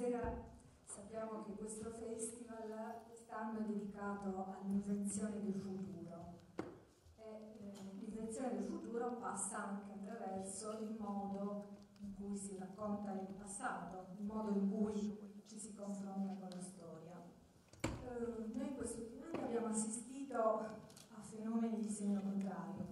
stasera sappiamo che questo festival quest'anno è dedicato all'invenzione del futuro. E, eh, l'invenzione del futuro passa anche attraverso il modo in cui si racconta il passato, il modo in cui ci si confronta con la storia. Eh, noi in questi ultimi abbiamo assistito a fenomeni di segno contrario.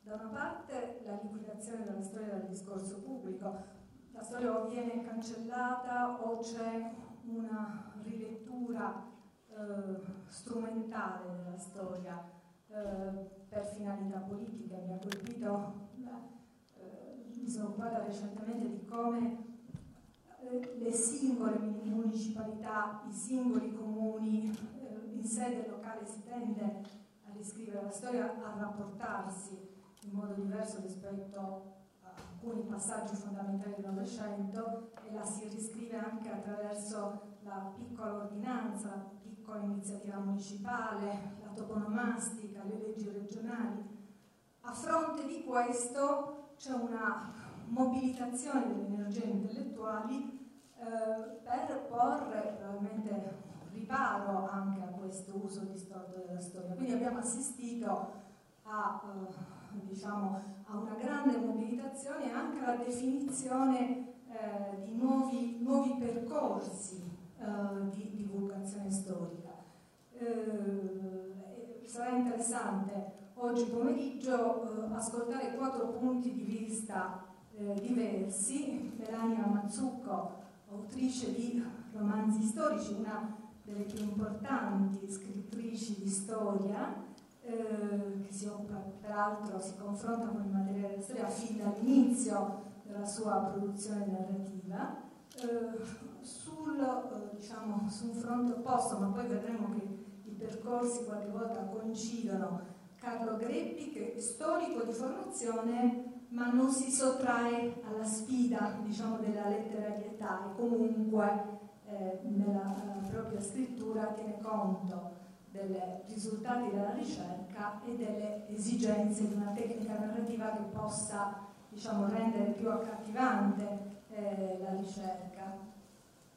Da una parte la liquidazione della storia del discorso pubblico, la storia o viene cancellata o c'è una rilettura eh, strumentale della storia eh, per finalità politiche. Mi ha colpito, eh, mi sono occupata recentemente di come eh, le singole municipalità, i singoli comuni eh, in sede locale si tende a riscrivere la storia, a rapportarsi in modo diverso rispetto alcuni passaggi fondamentali del Novecento e la si riscrive anche attraverso la piccola ordinanza, la piccola iniziativa municipale, la toponomastica, le leggi regionali. A fronte di questo c'è una mobilitazione delle energie intellettuali eh, per porre probabilmente riparo anche a questo uso distorto della storia. Quindi abbiamo assistito a eh, diciamo, a una grande mobilitazione e anche alla definizione eh, di nuovi, nuovi percorsi eh, di divulgazione storica. Eh, sarà interessante oggi pomeriggio eh, ascoltare quattro punti di vista eh, diversi. Melania Mazzucco, autrice di romanzi storici, una delle più importanti scrittrici di storia, eh, che si occupa, peraltro si confronta con il materiale della storia fin dall'inizio della sua produzione narrativa, eh, sul, eh, diciamo, su un fronte opposto, ma poi vedremo che i percorsi qualche volta coincidono, Carlo Greppi che è storico di formazione ma non si sottrae alla sfida diciamo, della letterarietà e comunque eh, nella propria scrittura tiene conto dei risultati della ricerca e delle esigenze di una tecnica narrativa che possa diciamo, rendere più accattivante eh, la ricerca.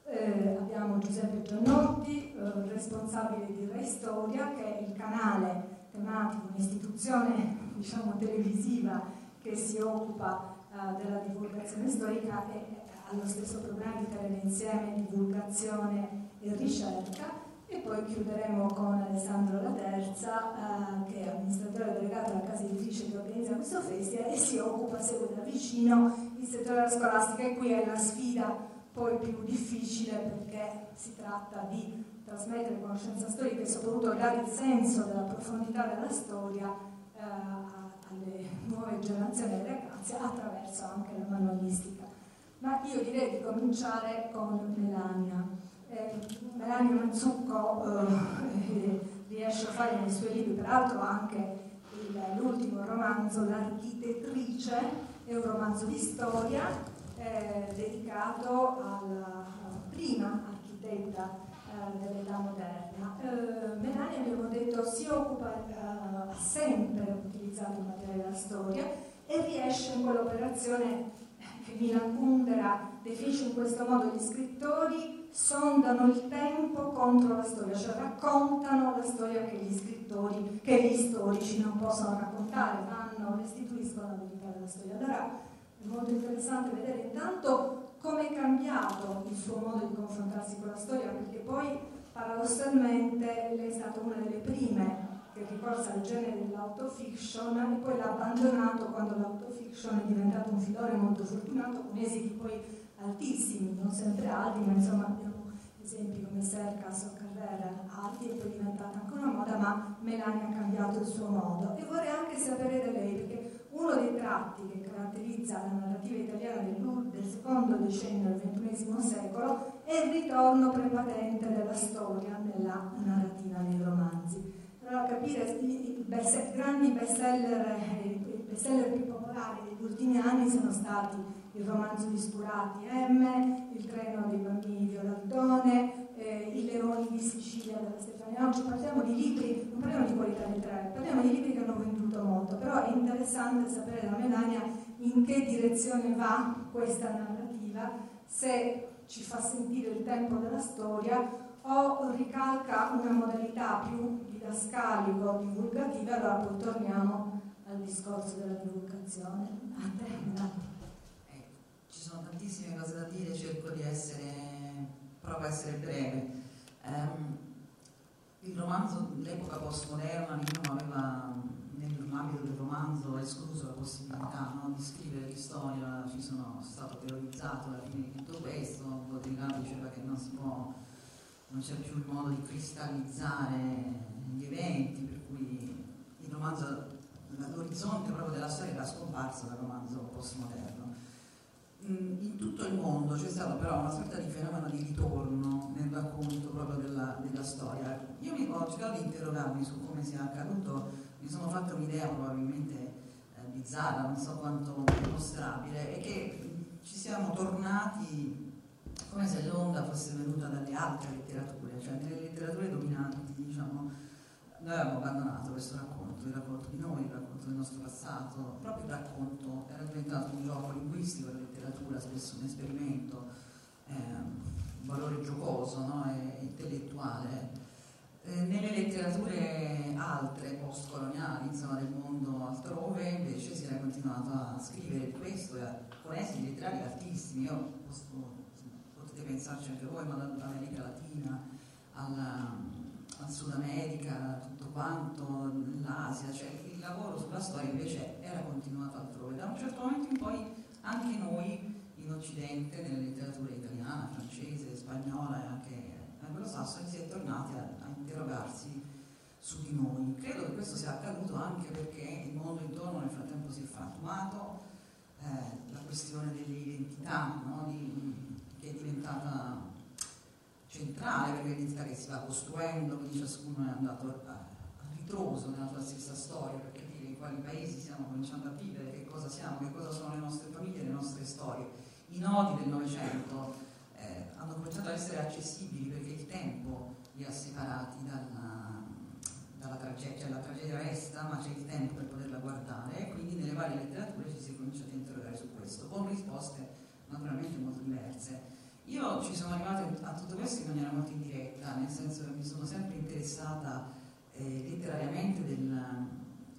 Eh, abbiamo Giuseppe Giannotti, eh, responsabile di Reistoria, che è il canale tematico, un'istituzione diciamo, televisiva che si occupa eh, della divulgazione storica e ha lo stesso problema di tenere insieme divulgazione e ricerca e poi chiuderemo con Alessandro La Terza, eh, che è amministratore delegato della casa editrice che organizza questo festival e si occupa, segue da vicino il settore della scolastica e qui è la sfida poi più difficile perché si tratta di trasmettere conoscenza storica e soprattutto dare il senso della profondità della storia eh, alle nuove generazioni di ragazzi attraverso anche la manualistica. Ma io direi di cominciare con Melania eh, Melania Manzucco eh, riesce a fare nei suoi libri, peraltro anche l'ultimo romanzo, L'architettrice, è un romanzo di storia eh, dedicato alla, prima architetta eh, dell'età moderna. Eh, Melania, abbiamo detto, si occupa, eh, ha sempre utilizzato il materiale della storia e riesce in quell'operazione che Milan Kundera definisce in questo modo gli scrittori sondano il tempo contro la storia, cioè raccontano la storia che gli scrittori, che gli storici non possono raccontare, vanno, restituiscono la verità della storia. Allora è molto interessante vedere intanto come è cambiato il suo modo di confrontarsi con la storia, perché poi paradossalmente lei è stata una delle prime che ricorsa al genere dell'autofiction e poi l'ha abbandonato quando l'autofiction è diventato un filone molto fortunato, con esiti poi altissimi, non sempre alti, ma insomma abbiamo esempi come Sercas o Carrera alti e poi diventata anche una moda, ma Melania ha cambiato il suo modo. E vorrei anche sapere da lei, perché uno dei tratti che caratterizza la narrativa italiana del, secondo decennio del XXI secolo è il ritorno prepotente della storia nella narrativa nei romanzi. Allora capire i, best, grandi bestseller, i bestseller più popolari degli ultimi anni sono stati il romanzo di Spurati M, il treno dei bambini di Olandone, eh, i leoni di Sicilia della Stefania. Oggi parliamo di libri, non parliamo di qualità letteraria, parliamo di libri che hanno venduto molto, però è interessante sapere da Melania in che direzione va questa narrativa, se ci fa sentire il tempo della storia o ricalca una modalità più didascalico, divulgativa, allora poi torniamo al discorso della divulgazione. A te, tantissime cose da dire, cerco di essere, provo a essere breve. Um, il romanzo, l'epoca postmoderna, non aveva nell'ambito del romanzo escluso la possibilità no, di scrivere di storia, ci sono stato teorizzato alla fine di tutto questo, Baudrillard diceva che non si può non c'è più il modo di cristallizzare gli eventi, per cui il romanzo, l'orizzonte proprio della storia era scomparso dal romanzo postmoderno. Mm, in tutto il mondo c'è stato però una sorta di fenomeno di ritorno nel racconto proprio della, della storia. Io mi ho cercato di interrogarmi su come sia accaduto, mi sono fatto un'idea probabilmente eh, bizzarra, non so quanto dimostrabile, è che ci siamo tornati come se l'onda fosse venuta dalle altre letterature, cioè nelle letterature dominanti, diciamo, noi abbiamo abbandonato questo racconto, il racconto di noi, il racconto del nostro passato, proprio il racconto era diventato un gioco linguistico la letteratura, spesso un esperimento, eh, un valore giocoso no? e intellettuale. Eh, nelle letterature altre, postcoloniali, insomma, del mondo altrove, invece si era continuato a scrivere questo, con esiti letterari altissimi. Io posso potete pensarci anche voi, ma dall'America Latina al Sud America, quanto, l'Asia, cioè il lavoro sulla storia invece era continuato altrove. Da un certo momento in poi anche noi in Occidente, nella letteratura italiana, francese, spagnola e anche anglosassone, si è tornati a, a interrogarsi su di noi. Credo che questo sia accaduto anche perché il mondo intorno nel frattempo si è frantumato, eh, la questione delle identità, no? di, che è diventata centrale perché l'identità che si va costruendo, quindi ciascuno è andato a ritroso nella sua stessa storia per capire in quali paesi stiamo cominciando a vivere, che cosa siamo, che cosa sono le nostre famiglie, le nostre storie. I nodi del Novecento eh, hanno cominciato a essere accessibili perché il tempo li ha separati dalla, dalla tragedia, cioè la tragedia resta, ma c'è il tempo per poterla guardare e quindi nelle varie letterature ci si è cominciato a interrogare su questo, con risposte naturalmente molto diverse. Io ci sono arrivata a tutto questo in maniera molto indiretta, nel senso che mi sono sempre interessata eh, letterariamente del,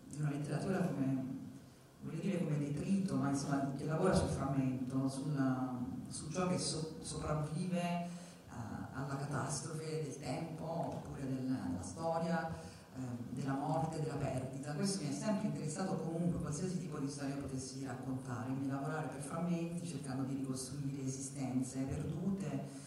di una letteratura come, voglio dire come detrito, ma insomma che lavora sul frammento, sulla, su ciò che so, sopravvive uh, alla catastrofe del tempo oppure del, della storia Ehm, della morte, della perdita. Questo mi è sempre interessato comunque, qualsiasi tipo di storia potessi raccontare, quindi lavorare per frammenti, cercando di ricostruire esistenze perdute.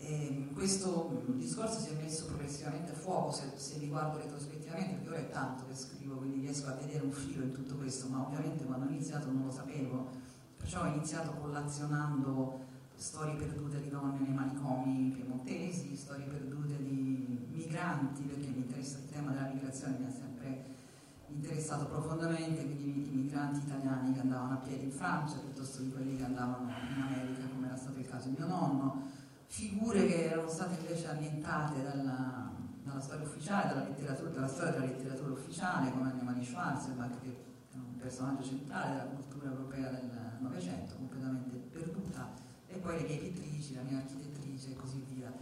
E questo discorso si è messo progressivamente a fuoco se, se li guardo retrospettivamente, perché ora è tanto che scrivo, quindi riesco a vedere un filo in tutto questo, ma ovviamente quando ho iniziato non lo sapevo, perciò ho iniziato collazionando storie perdute di donne nei manicomi piemontesi, storie perdute di migranti, perché mi interessa il tema della migrazione, mi ha sempre interessato profondamente, quindi i migranti italiani che andavano a piedi in Francia piuttosto di quelli che andavano in America, come era stato il caso di mio nonno, figure che erano state invece annientate dalla, dalla storia ufficiale, dalla, dalla storia della letteratura ufficiale, come Anne-Marie Schwarzenbach, che è un personaggio centrale della cultura europea del Novecento, completamente perduta, e poi le mie pittrici, la mia architettrice e così via.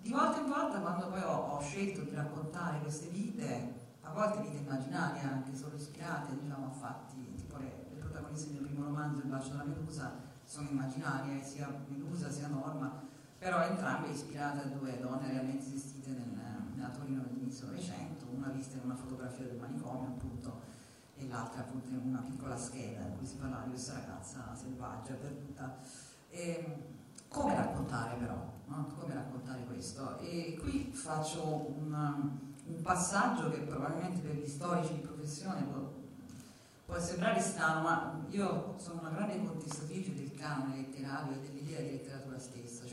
Di volta in volta, quando poi ho, ho scelto di raccontare queste vite, a volte vite immaginarie anche, solo ispirate diciamo, a fatti, tipo le, le protagoniste del primo romanzo, Il bacio della Medusa, sono immaginarie, sia Medusa sia Norma, però entrambe ispirate a due donne realmente esistite nel, nella Torino dell'inizio Novecento, una vista in una fotografia del manicomio appunto e l'altra appunto in una piccola scheda in cui si parla di questa ragazza selvaggia, perduta. E, come raccontare però? No? Come raccontare questo? E qui faccio una, un passaggio che probabilmente per gli storici di professione può, può, sembrare strano, ma io sono una grande contestatrice del canone letterario e dell'idea di letteratura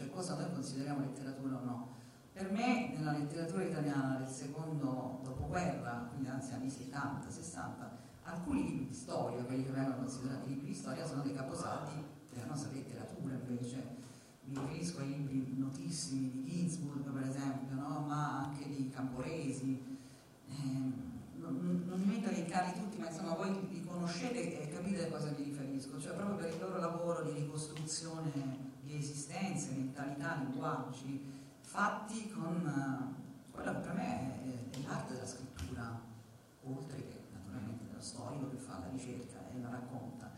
cioè cosa noi consideriamo letteratura o no. Per me, nella letteratura italiana del secondo dopoguerra, quindi anzi anni 70, 60, alcuni libri di storia, quelli che vengono considerati libri di storia, sono dei caposaldi della nostra letteratura invece mi riferisco ai libri notissimi di Ginsburg per esempio, no? ma anche di Camporesi, eh, non, mi metto a elencarli tutti, ma insomma voi li conoscete e capite a cosa mi riferisco, cioè proprio per il loro lavoro di ricostruzione esistenze, mentalità linguaggi, fatti con uh, quello che per me è, è l'arte della scrittura, oltre che naturalmente dello storico che fa la ricerca e la racconta.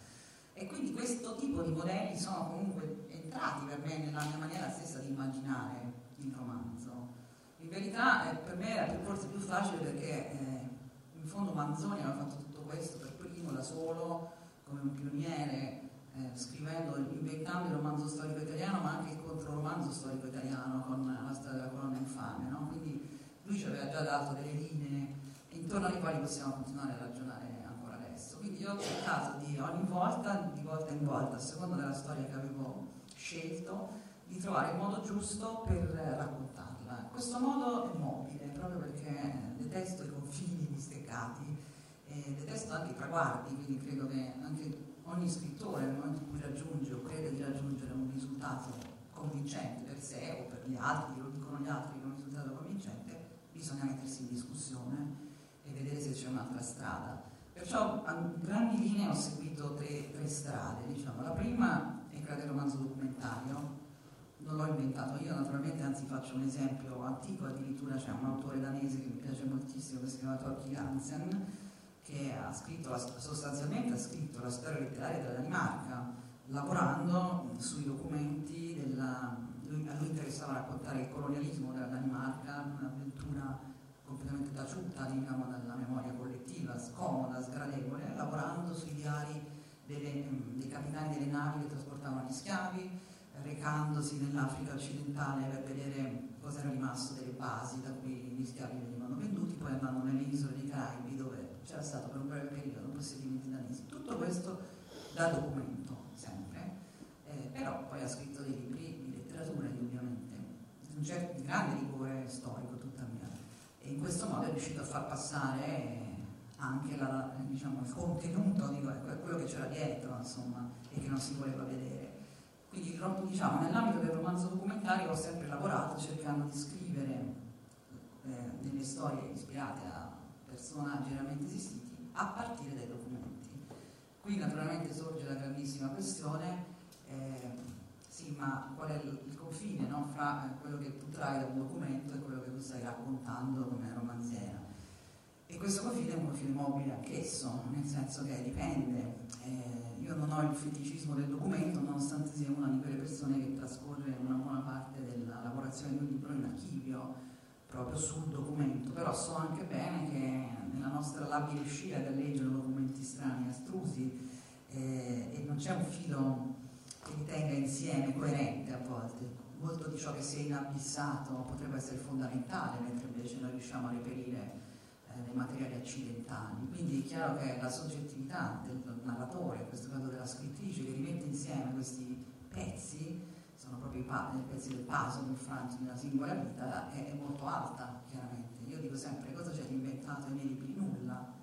E quindi questo tipo di modelli sono comunque entrati per me nella mia maniera stessa di immaginare il romanzo. In verità eh, per me era forse più facile perché eh, in fondo Manzoni aveva fatto tutto questo per primo, da solo, come un pioniere, eh, scrivendo, inventando il romanzo storico italiano, ma anche il controromanzo storico italiano con la storia della colonna infame. No? Quindi lui ci aveva già dato delle linee intorno alle quali possiamo continuare a ragionare ancora adesso. Quindi io ho cercato di ogni volta, di volta in volta, a seconda della storia che avevo scelto, di trovare il modo giusto per raccontarla. Questo modo è mobile, proprio perché detesto i confini disteccati, e detesto anche i traguardi, quindi credo che anche ogni scrittore nel momento in cui raggiunge o crede di raggiungere un risultato convincente per sé o per gli altri, lo dicono gli altri che è un risultato convincente, bisogna mettersi in discussione e vedere se c'è un'altra strada. Perciò a grandi linee ho seguito tre, tre strade. Diciamo. La prima è quella del romanzo documentario, non l'ho inventato io naturalmente, anzi faccio un esempio antico, addirittura c'è un autore danese che mi piace moltissimo che si chiama Torki Hansen, che ha scritto la, sostanzialmente ha scritto la storia letteraria della Danimarca, lavorando sui documenti della, a lui interessava raccontare il colonialismo della Danimarca, un'avventura completamente taciuta diciamo, dalla memoria collettiva, scomoda, sgradevole, lavorando sui diari delle, dei capitani delle navi che trasportavano gli schiavi, recandosi nell'Africa occidentale per vedere cosa era rimasto delle basi da cui gli schiavi venivano venduti, poi andando nelle isole dei Caraibi c'era stato per un breve periodo un possedimento danesi. Tutto questo da documento, sempre, eh, però poi ha scritto dei libri di letteratura, ovviamente, di un certo, di grande rigore storico, tuttavia. E in questo modo è riuscito a far passare anche la, diciamo, il contenuto di quello che c'era dietro, insomma, e che non si voleva vedere. Quindi diciamo, nell'ambito del romanzo documentario ho sempre lavorato cercando di scrivere eh, delle storie ispirate a personaggi realmente esistiti a partire dai documenti. Qui naturalmente sorge la grandissima questione, eh, sì, ma qual è il, confine no, fra eh, quello che tu trai da un documento e quello che tu stai raccontando come romanziera? E questo confine è un confine mobile anch'esso, nel senso che dipende. Eh, io non ho il feticismo del documento, nonostante sia una di quelle persone che trascorre una buona parte della lavorazione di un libro in archivio, proprio sul documento, però so anche bene che nella nostra labile scia che leggono documenti strani, astrusi, eh, e non c'è un filo che li tenga insieme, coerente a volte. Molto di ciò che si è inabissato potrebbe essere fondamentale, mentre invece noi riusciamo a reperire eh, dei materiali accidentali. Quindi è chiaro che la soggettività del narratore, in questo caso della scrittrice, che rimette insieme questi pezzi, sono proprio i, pa- i pezzi del puzzle infranti nella singola vita, è, è, molto alta, chiaramente. Io dico sempre cosa c'è di inventato nei libri? Nulla,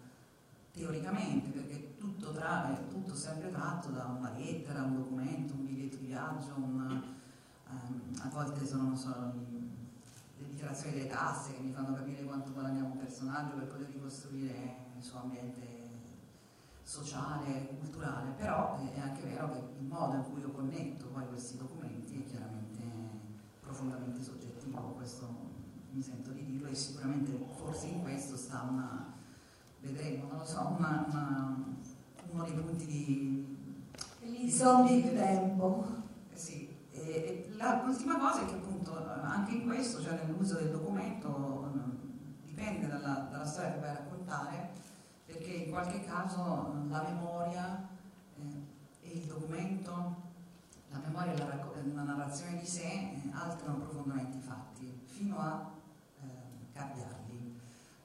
teoricamente, perché tutto, tra, è tutto sempre tratto da una lettera, un documento, un biglietto di viaggio, un, um, a volte sono, sono le dichiarazioni delle tasse che mi fanno capire quanto guadagna un personaggio per poter ricostruire il suo ambiente sociale, culturale, però è anche vero che il modo in cui io connetto poi questi documenti profondamente soggettivo, questo mi sento di dirlo e sicuramente forse in questo sta una, vedremo, non lo so, una, una, uno dei punti di... Gli soldi di tempo. Eh sì, e, e la, l'ultima cosa è che appunto anche in questo, cioè nell'uso del documento, dipende dalla, dalla storia che vai a raccontare, perché in qualche caso la memoria eh, e il documento, memoria la, la narrazione di sé eh, alterano profondamente i fatti, fino a eh, cambiarli.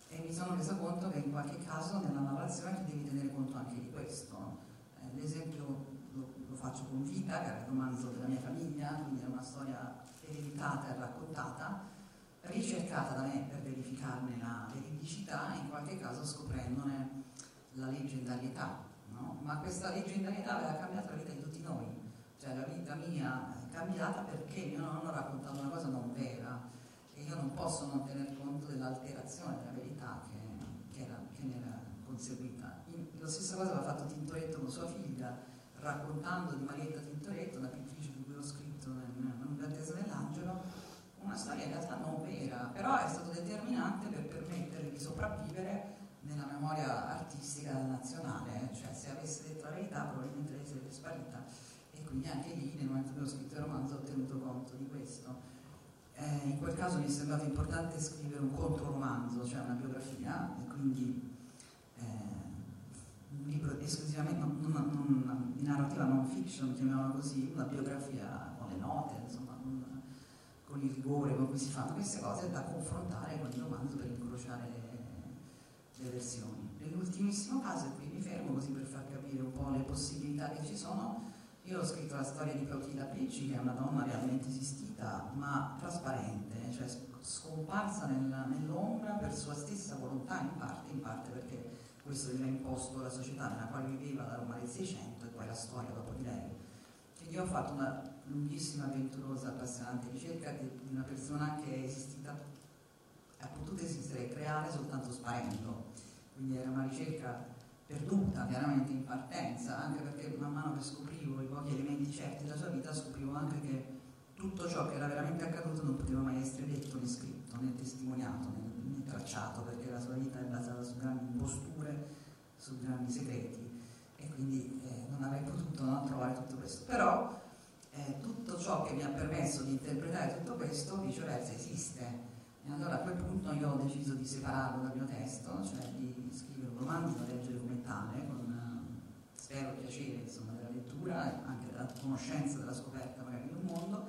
E mi sono resa conto che in qualche caso nella narrazione devi tenere conto anche di questo. Eh, l'esempio lo, lo, faccio con Vita, che era il romanzo della mia famiglia, quindi è una storia ereditata e raccontata, ricercata da me per verificarne la veridicità e in qualche caso scoprendone la leggendarietà. No? Ma questa leggendarietà aveva cambiato la vita di tutti noi, cioè la vita mia è cambiata perché mio nonno ha raccontato una cosa non vera e io non posso non tener conto dell'alterazione della verità che, che, era, che ne era conseguita. In, la stessa cosa aveva fatto Tintoretto con sua figlia, raccontando di Marietta Tintoretto, una pittrice di cui ho scritto nel attesa dell'angelo, però è stato determinante per permettere di sopravvivere nella memoria artistica nazionale, cioè se avesse detto la verità probabilmente lei sarebbe sparita quindi anche lì nel momento che ho scritto il romanzo ho tenuto conto di questo. Eh, in quel caso mi è sembrato importante scrivere un controromanzo, cioè una biografia, e quindi eh, un libro esclusivamente non, non, non, di narrativa non fiction, chiamiamola così, una biografia con le note, insomma, con, con, il rigore con cui si fanno queste cose da confrontare con il romanzo per incrociare le, le versioni. Nell'ultimissimo caso, e qui mi fermo così per far capire un po' le possibilità che ci sono, io ho scritto la storia di Clotilda Pecci, che è una donna realmente esistita, ma trasparente, cioè scomparsa nella, nell'ombra per sua stessa volontà, in parte, in parte perché questo gli ha imposto la società nella quale viveva da Roma del 600 e poi la storia dopo di lei. Quindi io ho fatto una lunghissima, avventurosa, appassionante ricerca di una persona che è esistita, ha potuto esistere e creare soltanto sparendo. Quindi era una ricerca perduta chiaramente in partenza, anche perché man mano che scoprivo i pochi elementi certi della sua vita, scoprivo anche che tutto ciò che era veramente accaduto non poteva mai essere detto né scritto né testimoniato né, né tracciato, perché la sua vita è basata su grandi imposture, su grandi segreti e quindi eh, non avrei potuto non trovare tutto questo. Però eh, tutto ciò che mi ha permesso di interpretare tutto questo viceversa esiste. E allora a quel punto io ho deciso di separarlo dal mio testo, cioè di scrivere un romanzo da leggere come tale, con eh, spero piacere insomma, della lettura anche della conoscenza, della scoperta magari del mondo,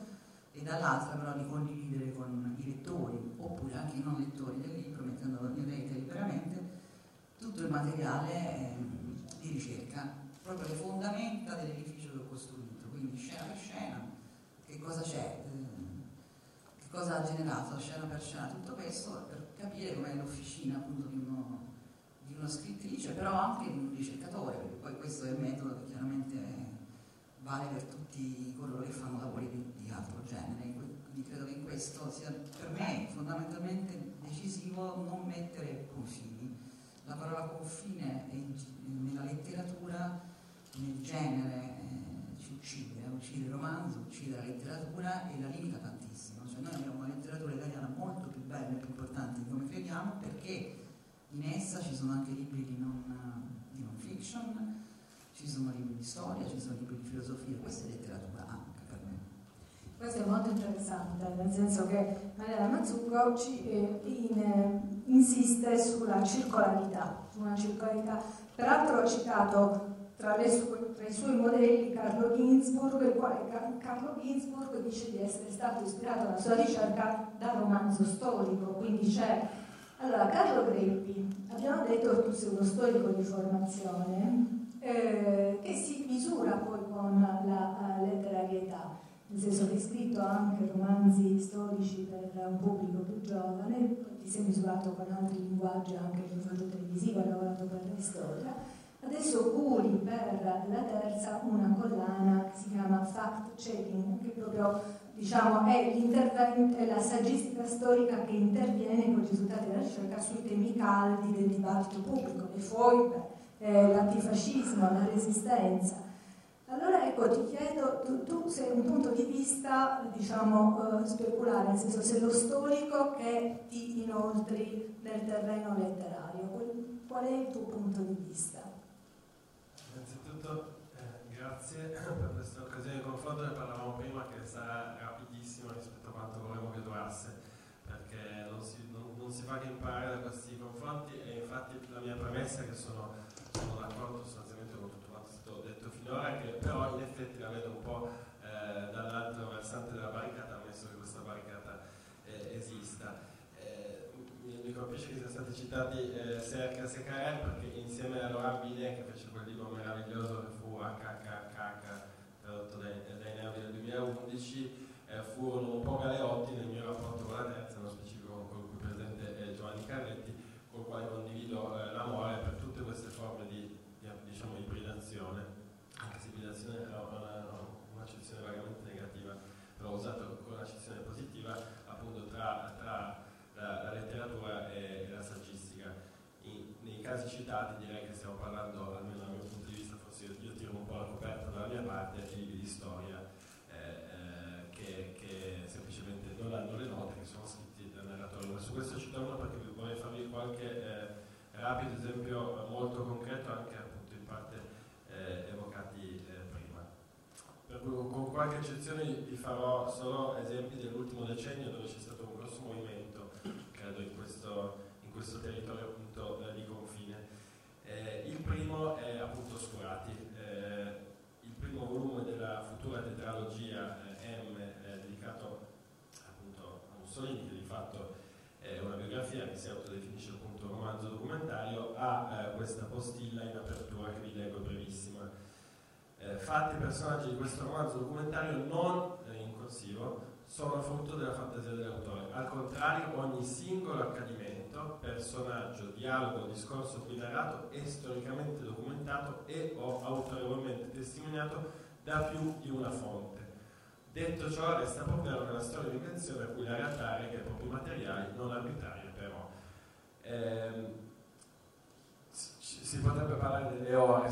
e dall'altra però di condividere con i lettori, oppure anche i non lettori del libro, mettendolo in rete liberamente, tutto il materiale eh, di ricerca, proprio le fondamenta dell'edificio che ho costruito, quindi scena per scena, che cosa c'è, cosa ha generato scena per scena tutto questo, per capire com'è l'officina appunto di uno una scrittrice, però anche di un ricercatore, perché poi questo è il metodo che chiaramente vale per tutti coloro che fanno lavori di, di altro genere. Quindi credo che questo sia per me fondamentalmente decisivo non mettere confini. La parola confine nella letteratura, nel genere, eh, ci uccide, uccide il romanzo, uccide la letteratura e la limita tantissimo. Cioè noi abbiamo letteratura italiana molto più bella e più importante di come crediamo perché in essa ci sono anche libri di non, di non fiction, ci sono libri di storia, ci sono libri di filosofia, questa è letteratura anche per me. Questo è molto interessante, nel senso che Mariana Mazzucco ci, eh, in, eh, insiste sulla circolarità, una circolarità. Peraltro ha citato tra, sue, tra, i suoi modelli Carlo Ginzburg, il quale Carlo Ginzburg dice di essere stato ispirato alla sua ricerca dal romanzo storico, quindi c'è allora, Carlo Greppi, abbiamo detto che tu sei uno storico di formazione eh, che si misura poi con la, letterarietà, nel senso che hai scritto anche romanzi storici per un pubblico più giovane, ti sei misurato con altri linguaggi anche nel linguaggio televisivo, hai lavorato per la storia. Adesso curi per la terza una collana che si chiama Fact Checking, che proprio diciamo, è è la saggistica storica che interviene con i risultati della ricerca sui temi caldi del dibattito pubblico, le foibe, eh, l'antifascismo, la resistenza. Allora ecco, ti chiedo, tu, tu sei un punto di vista, diciamo, eh, speculare, nel senso sei lo storico che ti inoltri nel terreno letterario. Qual è il tuo punto di vista? Grazie per questa occasione di confronto, ne parlavamo prima che sarà rapidissimo rispetto a quanto vorremmo che durasse, perché non si, non, non si fa che imparare da questi confronti e infatti la mia premessa è che sono, sono d'accordo sostanzialmente con tutto quanto è stato detto finora, che però in effetti la vedo un po' eh, dall'altro versante della barricata, ammesso che questa barricata eh, esista. Eh, mi, colpisce che siano stati citati eh, Serca e Carel perché insieme a Laurent Binet che fece quel libro meraviglioso HKK tradotto dai, dai Nervi del 2011 eh, furono un po' galeotti nel mio rapporto con la terza, nello specifico con il presente eh, Giovanni Carretti, con il quale condivido eh, l'amore per tutte queste forme di, di, diciamo, ibridazione, anche se ibridazione è un'accezione una vagamente negativa, però ho usato con un'accezione positiva appunto tra, tra la, la, letteratura e, e la saggistica. In, nei casi citati direi che stiamo parlando, almeno dal mio punto di vista, forse io, io tiro un po' la coperta dalla mia parte, di, di storia non hanno rapido esempio molto concreto anche appunto in parte eh, evocati eh, prima. Per cui con qualche eccezione vi farò solo esempi dell'ultimo decennio dove c'è stato un grosso movimento, credo, in questo, in questo territorio appunto eh, di confine. Eh, il primo è appunto Scurati, eh, il primo volume della futura tetralogia M dedicato appunto a Mussolini che di fatto è una biografia che si autodefinisce appunto romanzo documentario, ha eh, questa postilla in apertura che vi leggo brevissima. Eh, fatti e personaggi di questo romanzo documentario non eh, in corsivo sono frutto della fantasia dell'autore, al contrario ogni singolo accadimento, personaggio, dialogo, discorso qui narrato è storicamente documentato e o autorevolmente testimoniato da più di una fonte. Detto ciò, resta proprio nella storia di invenzione a cui la realtà reca i propri materiali, non arbitraria però. Eh, si potrebbe parlare delle ore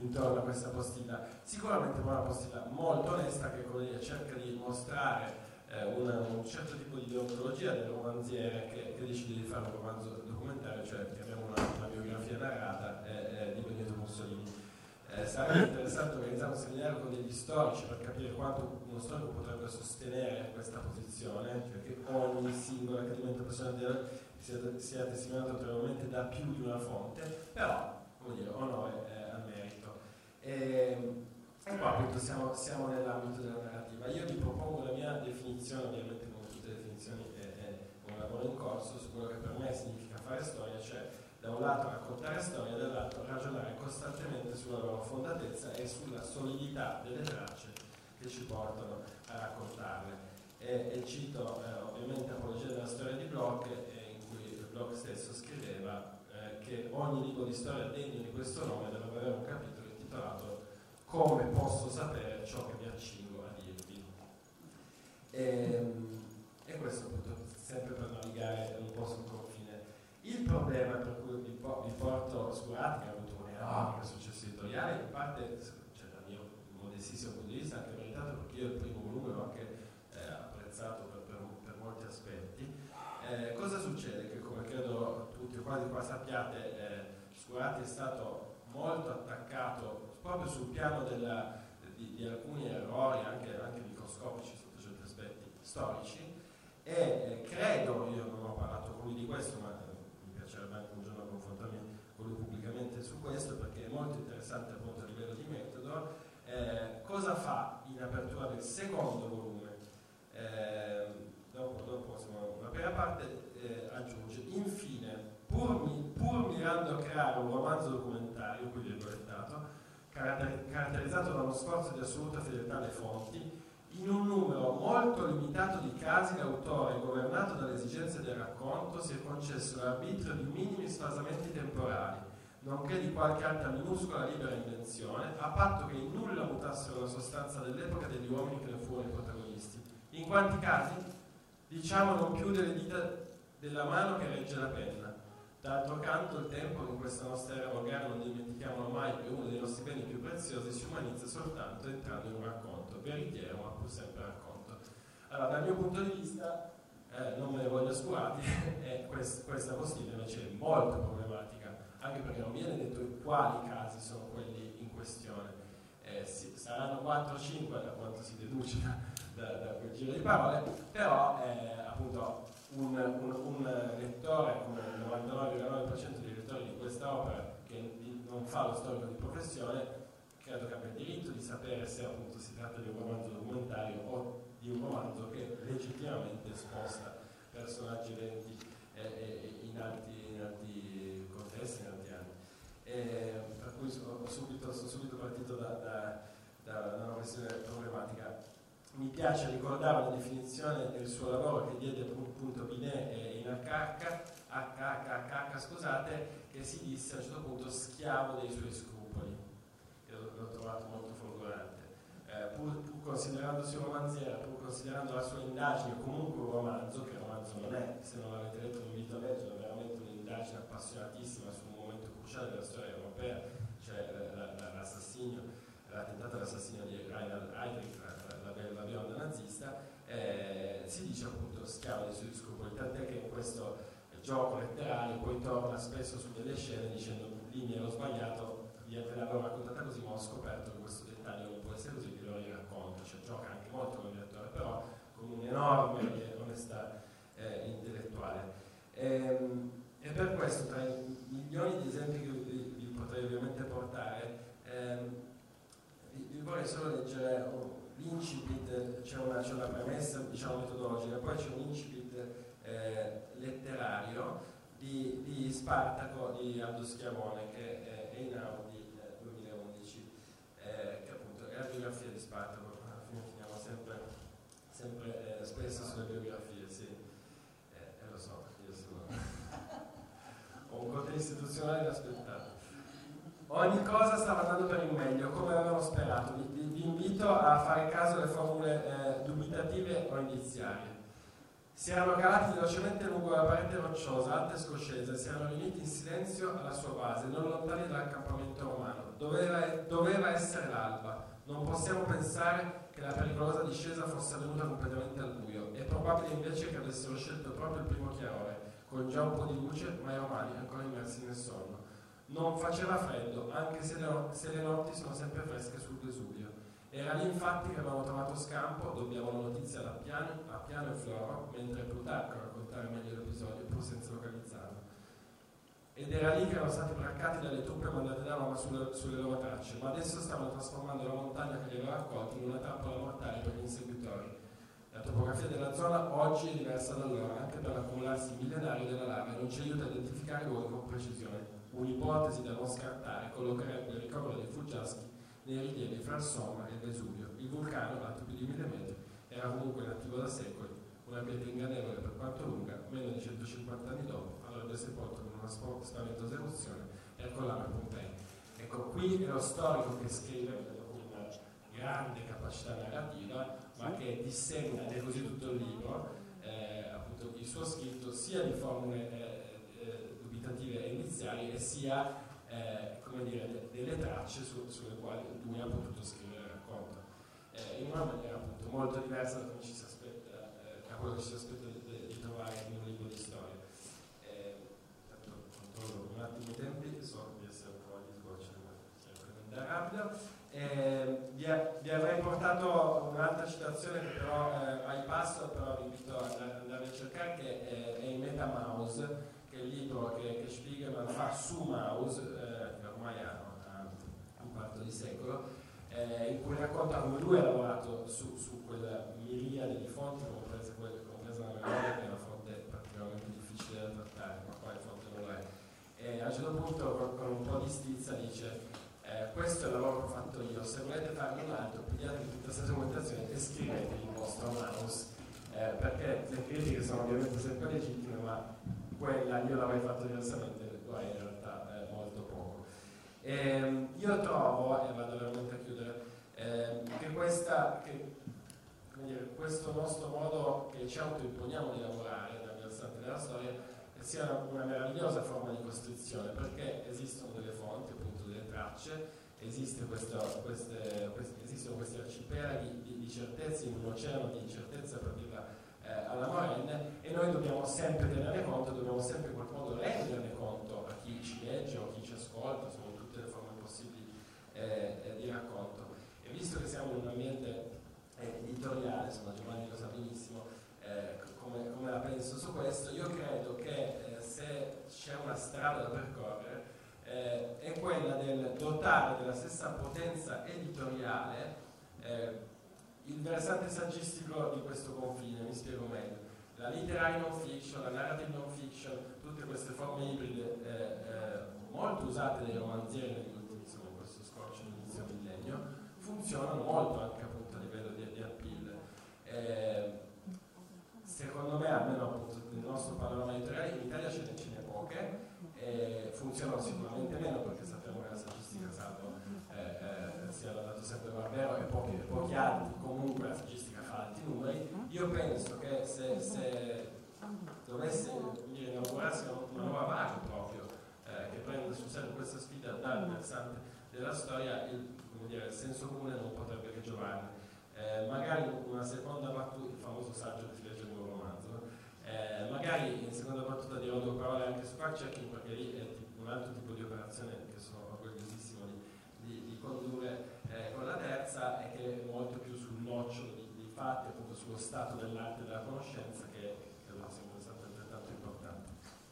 intorno a questa postilla. Sicuramente una postilla molto onesta che cerca di mostrare eh, una, un certo tipo di deontologia del romanziere che, che, decide di fare un romanzo documentario, cioè che abbiamo una, una biografia narrata eh, eh, di Benito Mussolini. Eh, sarebbe interessante organizzare un seminario con degli storici per capire quanto uno storico potrebbe sostenere questa posizione, cioè che ogni singolo accadimento personale sia, sia testimoniato ulteriormente da più di una fonte, però, come dire, onore eh. E, e qua appunto siamo, siamo nell'ambito della narrativa. Io vi propongo la mia definizione, ovviamente come tutte le definizioni è, è un lavoro in corso, su quello che per me significa fare storia, cioè da un lato raccontare storie, dall'altro ragionare costantemente sulla loro fondatezza e sulla solidità delle tracce che ci portano a raccontarle. E, e cito eh, ovviamente Apologia della storia di Bloch, eh, in cui Bloch stesso scriveva eh, che ogni libro di storia degno di questo nome deve avere un capitolo intitolato Come posso sapere ciò che mi accingo a dirvi. E, ehm, e questo appunto sempre per navigare un po' sul il problema per cui vi, porto Scurati, che ha avuto un enorme successo editoriale, in parte, cioè, dal mio modestissimo punto di vista, anche meritato perché io il primo volume l'ho anche eh, apprezzato per, per, per, molti aspetti. Eh, cosa succede? Che come credo tutti quasi qua sappiate, eh, Scurati è stato molto attaccato proprio sul piano della, di, di, alcuni errori, anche, anche microscopici sotto certi aspetti storici, e eh, credo, io non ho parlato con lui di questo, ma su questo perché è molto interessante appunto a livello di metodo. Eh, cosa fa in apertura del secondo volume? Eh, dopo, dopo insomma, una prima parte eh, aggiunge, infine, pur, mi, pur, mirando a creare un romanzo documentario, qui virgolettato, caratterizzato da uno sforzo di assoluta fedeltà alle fonti, in un numero molto limitato di casi l'autore, governato dalle esigenze del racconto, si è concesso l'arbitrio di minimi sfasamenti temporali, nonché di qualche altra minuscola libera invenzione, a patto che in nulla mutassero la sostanza dell'epoca degli uomini che ne furono i protagonisti. In quanti casi? Diciamo non più delle dita della mano che regge la penna. D'altro canto il tempo in questa nostra era volgare non dimentichiamolo mai che uno dei nostri beni più preziosi si umanizza soltanto entrando in un racconto, veritiero ma pur sempre racconto. Allora dal mio punto di vista, eh, non me ne voglio scurati, quest, questa postilla invece è molto problematica anche perché non viene detto quali casi sono quelli in questione. Eh, sì, saranno 4 o 5 da quanto si deduce da, da, da, quel giro di parole, però eh, appunto un, un, un, lettore come il 99,9% dei lettori di questa opera che non fa lo storico di professione credo che abbia il diritto di sapere se appunto si tratta di un romanzo documentario o di un romanzo che legittimamente sposta personaggi eventi eh, eh in alti, in alti contesti, eh, per cui sono subito, sono subito partito da, da, da, una questione problematica. Mi piace ricordare la definizione del suo lavoro che diede appunto Binet in HH, scusate, che si disse a un certo punto schiavo dei suoi scrupoli. Io l'ho trovato molto folgorante. Eh, pur, pur, considerandosi romanziere, pur considerando la sua indagine comunque un romanzo, che romanzo non è, se non l'avete letto vi invito a leggere, veramente un'indagine appassionatissima su cruciale della storia europea, cioè l'assassinio, l'attentato all'assassinio di Reinhard Heydrich, la, la, la eh, dei suoi scrupoli, tant'è che in questo gioco letterario, poi torna spesso su delle scene dicendo lì mi ero sbagliato, ve l'avevo raccontata così, ma ho scoperto che questo dettaglio non può essere così, vi lo racconto, cioè gioca anche molto il lettore, però con un'enorme onestà eh, intellettuale. E, ehm, e, per questo, tra i milioni di esempi che vi, vi potrei ovviamente portare, ehm, vi, vi, vorrei solo leggere l'incipit, c'è una, una, premessa diciamo, metodologica, poi c'è un incipit eh, letterario di, di, Spartaco di Aldo Schiavone che è, è in Audi eh, 2011, eh, che appunto è la biografia di Spartaco, alla fine finiamo sempre, sempre eh, spesso sulle biografie, sì, eh, eh, lo so, io sono un conto istituzionale inaspettato. Ogni cosa stava andando per il meglio, come avevano sperato. Vi, vi, vi invito a fare caso alle formule eh, dubitative o indiziarie. Si erano calati velocemente lungo la parete rocciosa, alta e scoscesa, e si erano riuniti in silenzio alla sua base, non lontani dall'accampamento romano. Doveva, doveva essere l'alba. Non possiamo pensare che la pericolosa discesa fosse avvenuta completamente al buio. È probabile invece che avessero scelto proprio il primo chiarore, con già un po' di luce, ma i romani ancora immersi nel sonno. Non faceva freddo, anche se le, se le notti sono sempre fresche sul Vesuvio. Era lì infatti che avevamo trovato scampo, dobbiamo la notizia da piano, a piano e floro, mentre Plutarco a raccontare meglio l'episodio, pur senza localizzarlo. Ed era lì che erano stati braccati dalle truppe mandate da Roma sulle, sulle loro tracce, ma adesso stavano trasformando la montagna che li aveva raccolti in una trappola mortale per gli inseguitori. La topografia della zona oggi è diversa da allora, anche per l'accumularsi millenario della lava e non ci aiuta a identificare luoghi con precisione. Un'ipotesi da non scartare collocherebbe il ricovero dei fuggiaschi nei rilievi fra il Somma e il Vesuvio. Il vulcano, alto più di mille metri, era comunque inattivo da secoli, una pietra ingannevole per quanto lunga, meno di 150 anni dopo, avrebbe sepolto con una spaventosa eruzione e accollava Pompei. Ecco, qui è lo storico che scrive con una grande capacità narrativa, ma che è così tutto il libro, eh, appunto il suo scritto sia di formule eh, eh, dubitative e iniziali e sia eh, come dire, delle tracce su, sulle quali lui ha potuto scrivere il racconto. Eh, in una maniera appunto molto diversa da, come ci si aspetta, eh, da quello che ci si aspetta di, di, trovare in un libro di storia. Eh, controllo un attimo i tempi, so di essere un po' di di andare rapido. Eh, vi, vi, avrei portato un'altra citazione che però eh, ai passo, però vi invito ad andare a cercare, che è, è in MetaMouse che il libro che, che Spiegelman fa su Maus, eh, ormai ha, un quarto di secolo, eh, in cui racconta come lui ha lavorato su, su quella miriade di fonti, compresa, compresa la memoria, che è una fonte particolarmente difficile da trattare, ma quale fonte non è. E a un certo punto, con, con un po' di stizza, dice eh, questo è il lavoro che ho fatto io, se volete farne un altro, pigliate tutta questa documentazione e scrivete il vostro Maus, eh, perché le critiche sono ovviamente sempre legittime, ma quella io l'avrei fatto diversamente, è in realtà eh, molto poco. E, ehm, io trovo, e vado veramente a chiudere, eh, che, questa, che dire, questo nostro modo che ci autoimponiamo di lavorare nel versante della storia sia una, una meravigliosa forma di costruzione perché esistono delle fonti, appunto delle tracce, esiste questo, queste, queste, esistono questi arcipelaghi di, di certezze in un oceano di incertezza per dirla alla Moren e noi dobbiamo sempre tenerne conto, dobbiamo sempre in qualche modo renderne conto a chi ci legge o a chi ci ascolta, sono tutte le forme possibili eh, eh di racconto. E visto che siamo in un ambiente eh, editoriale, insomma Giovanni lo sa benissimo eh, come, come, la penso su questo, io credo che eh, se c'è una strada da percorrere è quella del dotare della stessa potenza editoriale il versante saggistico di questo confine, mi spiego meglio. La literary non fiction, la narrative non fiction, tutte queste forme ibride eh, eh, molto usate dai romanzieri negli ultimi, insomma, in questo scorcio inizio millennio, funzionano molto anche appunto a livello di, di appeal. Eh, secondo me, almeno appunto nel nostro panorama editoriale, in Italia ce ne, ce ne poche, funzionano sicuramente meno perché sappiamo che la saggistica salvo eh, sia dato sempre Barbero e pochi, pochi altri, comunque la saggistica fa alti numeri, io penso che se, se dovesse inaugurarsi una nuova vaga proprio eh, che prenda sul serio questa sfida dal versante della storia, il, dire, il senso comune non potrebbe che giovare. Eh, magari una seconda battuta, il famoso saggio di legge di un romanzo, eh, magari in seconda battuta dirò due parole anche su fact checking perché lì è un altro tipo di operazione che sono orgogliosissimo di, di, di condurre eh, con la terza è che è molto più sul nocciolo di, di fatti, appunto sullo stato dell'arte della conoscenza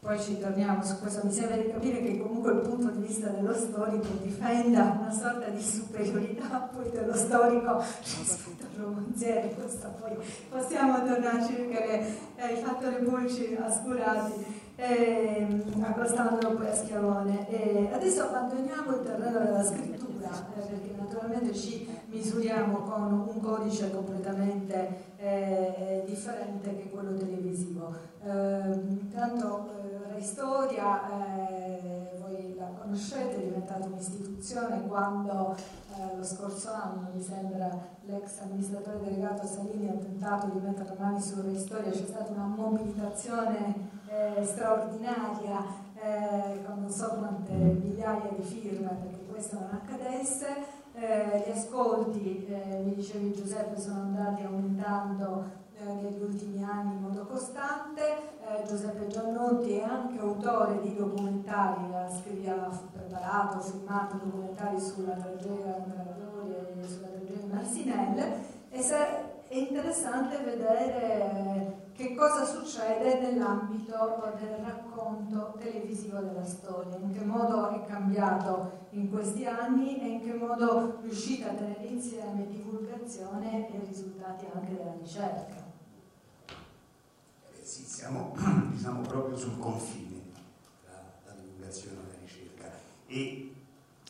poi ci torniamo su questo, mi sembra di capire che comunque il punto di vista dello storico difenda una sorta di superiorità poi dello storico. Rispetto al romanziere, questo poi. Possiamo tornarci perché hai fatto le voci ascurati. Eh, accostandolo poi a Schiavone. Eh, adesso abbandoniamo il terreno della scrittura, eh, perché naturalmente ci misuriamo con un codice completamente eh, differente che quello televisivo. Ehm, tanto eh, Reistoria, eh, la conoscete, è diventata un'istituzione quando eh, lo scorso anno, mi sembra, l'ex amministratore delegato Salini ha tentato di mettere le mani su Reistoria, c'è stata una mobilitazione eh, straordinaria con non so quante migliaia di firme perché questo non accadesse. Eh, gli ascolti, eh, mi dicevi Giuseppe, sono andati aumentando eh, negli ultimi anni in modo costante. Eh, Giuseppe Giannotti è anche autore di documentari, ha preparato, filmato documentari sulla tragedia e sulla tragedia di Marsinelle e è interessante vedere che cosa succede nell'ambito del racconto televisivo della storia, in che modo è cambiato in questi anni e in che modo riuscite a tenere insieme divulgazione e risultati anche della ricerca. Sì, siamo diciamo, proprio sul confine tra la divulgazione e la ricerca. E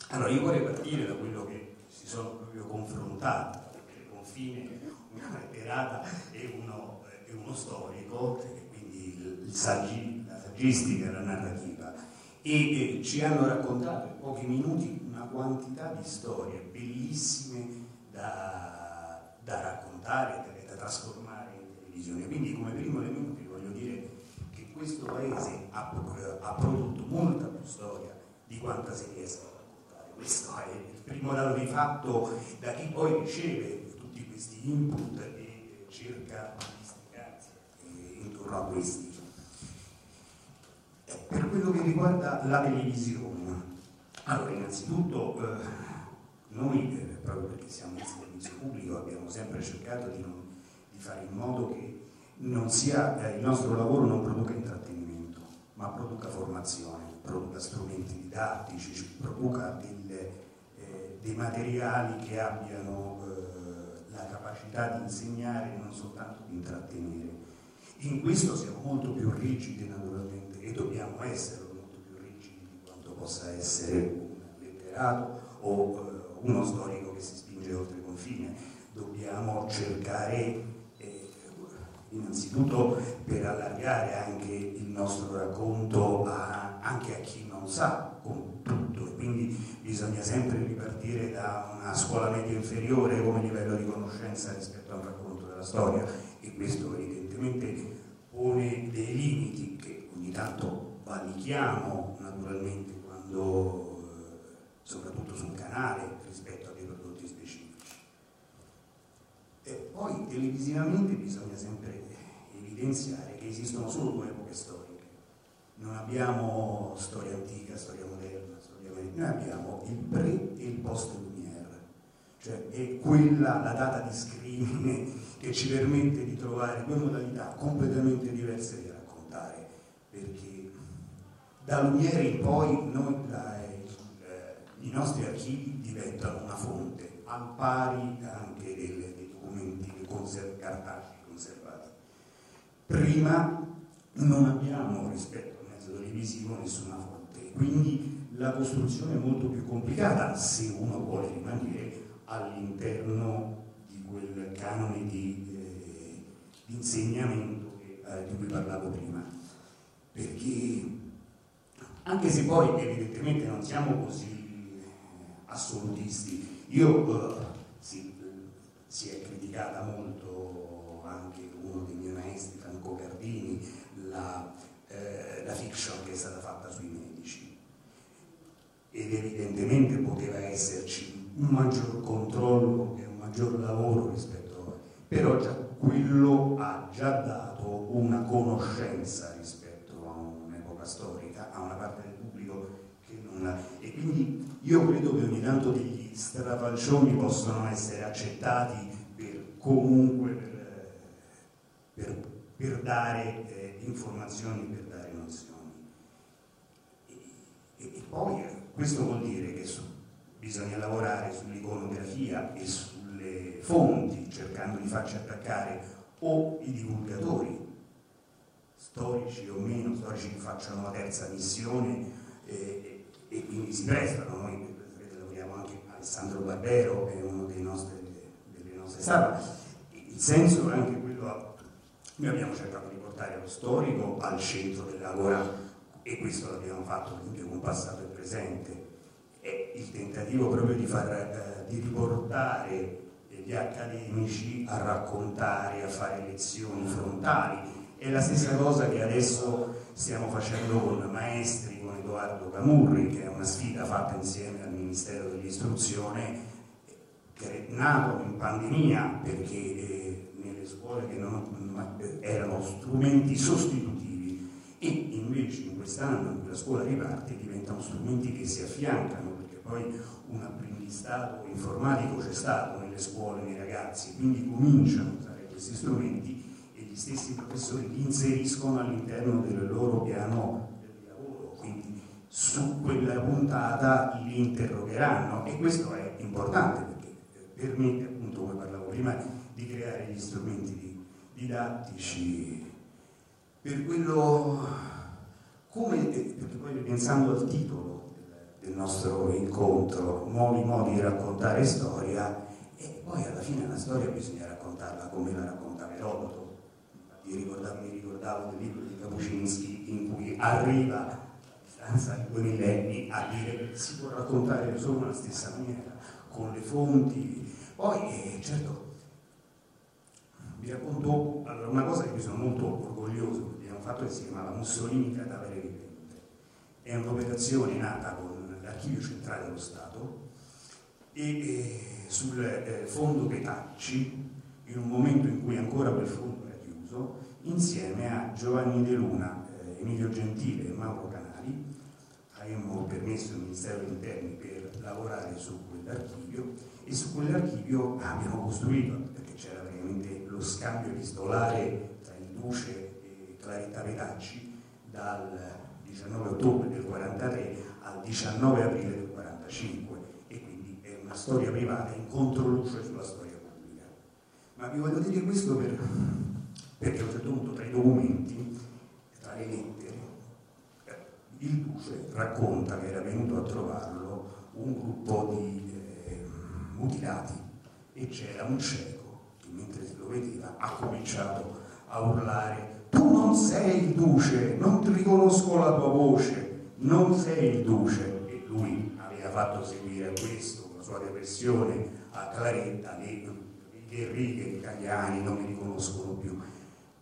allora io vorrei partire da quello che si sono proprio confrontati, perché il confine, una letterata e uno è uno storico, quindi il saggi, la saggistica e la narrativa, e eh, ci hanno raccontato in pochi minuti una quantità di storie bellissime da, da raccontare e da trasformare in televisione. Quindi come primo elemento vi voglio dire che questo paese ha, ha prodotto molta più storia di quanta si riesca a raccontare. Questo è il primo dato di fatto da chi poi riceve tutti questi input e cerca intorno a questi. Per quello che riguarda la televisione, allora innanzitutto eh, noi, eh, proprio perché siamo in servizio pubblico, abbiamo sempre cercato di, non, di fare in modo che sia, eh, il nostro lavoro non produca intrattenimento, ma produca formazione, produca strumenti didattici, produca delle, eh, dei materiali che abbiano eh, la capacità di insegnare e non soltanto di intrattenere. In questo siamo molto più rigidi naturalmente e dobbiamo essere molto più rigidi di quanto possa essere un letterato o uh, uno storico che si spinge oltre confine. Dobbiamo cercare eh, innanzitutto per allargare anche il nostro racconto a, anche a chi non sa con tutto. E quindi bisogna sempre ripartire da una scuola media inferiore come livello di conoscenza rispetto a un racconto della storia. E questo evidentemente pone dei limiti che ogni tanto valichiamo naturalmente quando, eh, soprattutto sul canale, rispetto a dei prodotti specifici. E poi televisivamente bisogna sempre evidenziare che esistono solo due epoche storiche. Non abbiamo storia antica, storia moderna, storia americana, noi abbiamo il pre e il post Lumière, cioè è quella la data di scrimine che ci permette di trovare due modalità completamente diverse di raccontare, perché da Lumiere in poi noi, la, eh, i nostri archivi diventano una fonte, al pari anche delle, documenti conser- cartacei conservati. Prima non abbiamo rispetto al mezzo televisivo nessuna fonte, quindi la costruzione è molto più complicata se uno vuole rimanere all'interno quel canone di, eh, di insegnamento eh, di cui parlavo prima. Perché anche se poi evidentemente non siamo così assolutisti, io eh, si è criticata molto anche uno dei miei maestri, Franco Gardini, la, eh, la fiction che è stata fatta sui medici. Ed evidentemente poteva esserci un maggior controllo maggior lavoro rispetto a però già quello ha già dato una conoscenza rispetto a un'epoca storica, a una parte del pubblico che non la... E quindi io credo che ogni tanto degli strafalcioni possono essere accettati per comunque per, per, per dare eh, informazioni, per dare nozioni. E, e, e poi questo vuol dire che su, bisogna lavorare sull'iconografia e sulle fonti, cercando di farci attaccare o i divulgatori, storici o meno, storici che facciano la terza missione eh, e, quindi si prestano. Alessandro Barbero, è uno dei nostri, delle nostre sale. Il senso è anche quello, noi abbiamo cercato di portare lo storico al centro del lavoro e questo l'abbiamo fatto anche con passato e presente. È il tentativo proprio di, far, eh, di riportare gli accademici a raccontare, a fare lezioni frontali. È la stessa cosa che adesso stiamo facendo con Maestri, con Edoardo Camurri, che è una sfida fatta insieme al Ministero dell'Istruzione, nato in pandemia perché eh, nelle scuole che non, erano strumenti sostitutivi e invece in quest'anno la scuola riparte diventano strumenti che si affiancano perché poi un apprendistato informatico c'è stato nelle scuole, nei ragazzi, quindi cominciano a usare questi strumenti e gli stessi professori li inseriscono all'interno del loro piano su quella puntata li interrogheranno e questo è importante perché permette appunto, come parlavo prima, di creare gli strumenti didattici per quello come, perché poi pensando al titolo del nostro incontro, nuovi modi di raccontare storia e poi alla fine la storia bisogna raccontarla come la racconta Erodoto. Mi ricordavo, mi ricordavo del libro di Kapuscinski in cui arriva distanza di due millenni a dire che si può raccontare solo nella stessa maniera, con le fonti. Poi, eh, certo, vi racconto allora, una cosa che mi sono molto orgoglioso di abbiamo fatto che si chiamava Mussolini cadavere vivente. È un'operazione nata con l'archivio centrale dello Stato e eh, sul eh, fondo Petacci, in un momento in cui ancora quel fondo era chiuso, insieme a Giovanni De Luna, eh, Emilio Gentile e Mauro abbiamo permesso al Ministero degli Interni per lavorare su quell'archivio e su quell'archivio abbiamo costruito, perché c'era veramente lo scambio epistolare tra il Duce e Claretta Petacci dal 19 ottobre del 1943 al 19 aprile del 45 e quindi è una storia privata in controluce sulla storia pubblica. Ma vi voglio dire questo per, perché certo punto tra i documenti, tra le lettere, il duce racconta che era venuto a trovarlo un gruppo di eh, mutilati e c'era un cieco che mentre lo vedeva ha cominciato a urlare tu non sei il duce, non ti riconosco la tua voce, non sei il duce, e lui aveva fatto seguire a questo, la sua depressione a Claretta, che le righe italiani non mi riconoscono più.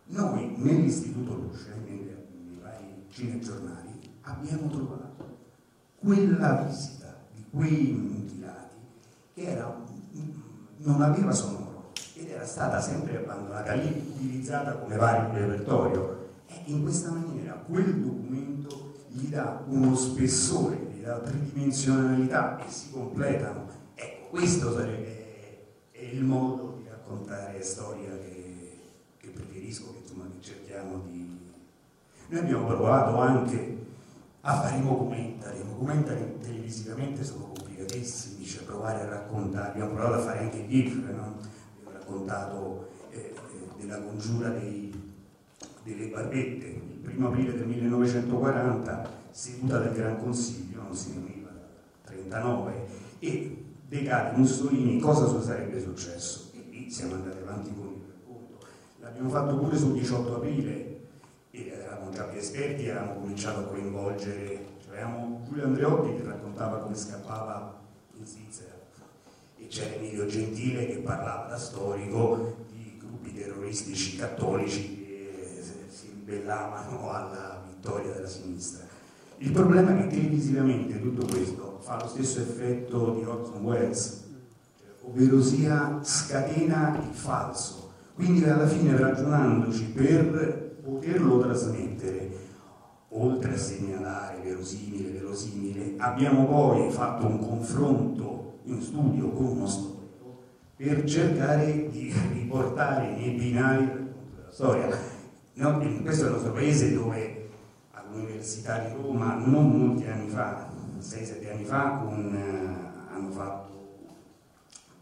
Noi nell'istituto Luce, nei, vari cinegiornali, abbiamo trovato quella visita di quei mutilati che era, non aveva sonoro ed era stata sempre abbandonata lì, utilizzata come vario repertorio. E in questa maniera quel documento gli dà uno spessore, gli dà tridimensionalità e si completano. Ecco, questo sarebbe il modo di raccontare storia che, che preferisco, che, insomma, che cerchiamo di... Noi abbiamo provato anche a fare i documentari, i documentari televisivamente sono complicatissimi, cioè provare a raccontare, abbiamo provato a fare anche i GIF, no? abbiamo raccontato eh, eh della congiura dei, delle barbette, il primo aprile del 1940, seduta del Gran Consiglio, non si riuniva dal 39, e decade Mussolini, cosa sarebbe successo? E lì siamo andati avanti con il racconto. L'abbiamo fatto pure sul 18 aprile, eravamo già più esperti, avevamo cominciato a coinvolgere, cioè avevamo Giulio Andreotti che raccontava come scappava in Svizzera, e c'era Emilio Gentile che parlava da storico di gruppi terroristici cattolici ribellavano alla vittoria della sinistra. Il problema è che televisivamente tutto questo fa lo stesso effetto di Orson Welles, ovvero sia scatena il falso. Quindi alla fine ragionandoci per poterlo trasmettere, oltre a segnalare verosimile, verosimile, abbiamo poi fatto un confronto in studio con uno storico per cercare di riportare nei binari della storia. No, questo è il nostro paese dove all'Università di Roma non molti anni fa, 6-7 anni fa, un, uh, hanno fatto